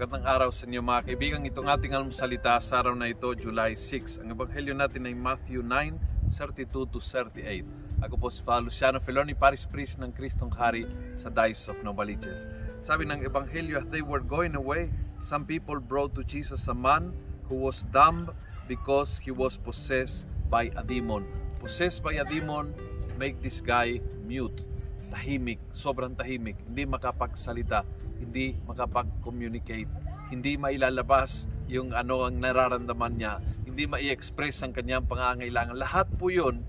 araw sa inyo mga kaibigan. Itong ating almusalita sa araw na ito, July 6. Ang ebanghelyo natin ay Matthew 9, 32 to 38. Ako po si Father Luciano Feloni, Paris Priest ng Kristong Hari sa Diocese of Novaliches. Sabi ng ebanghelyo, as they were going away, some people brought to Jesus a man who was dumb because he was possessed by a demon. Possessed by a demon, make this guy mute tahimik, sobrang tahimik, hindi makapagsalita, hindi makapag-communicate, hindi mailalabas yung ano ang nararamdaman niya, hindi mai-express ang kanyang pangangailangan. Lahat po yun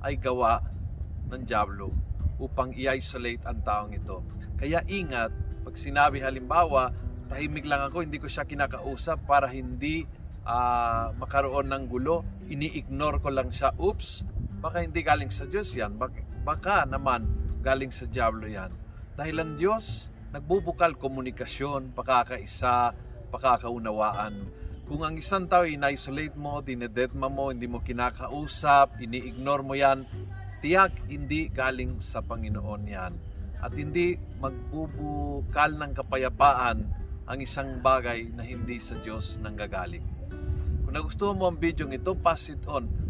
ay gawa ng Diablo upang i-isolate ang taong ito. Kaya ingat, pag sinabi halimbawa, tahimik lang ako, hindi ko siya kinakausap para hindi uh, makaroon ng gulo, ini-ignore ko lang siya, oops, baka hindi galing sa Diyos yan, baka, baka naman galing sa Diablo yan. Dahil ang Diyos, nagbubukal komunikasyon, pakakaisa, pakakaunawaan. Kung ang isang tao in-isolate mo, dinedetma mo, hindi mo kinakausap, ini-ignore mo yan, tiyak hindi galing sa Panginoon yan. At hindi magbubukal ng kapayapaan ang isang bagay na hindi sa Diyos nanggagaling. Kung nagustuhan mo ang video ito, pass it on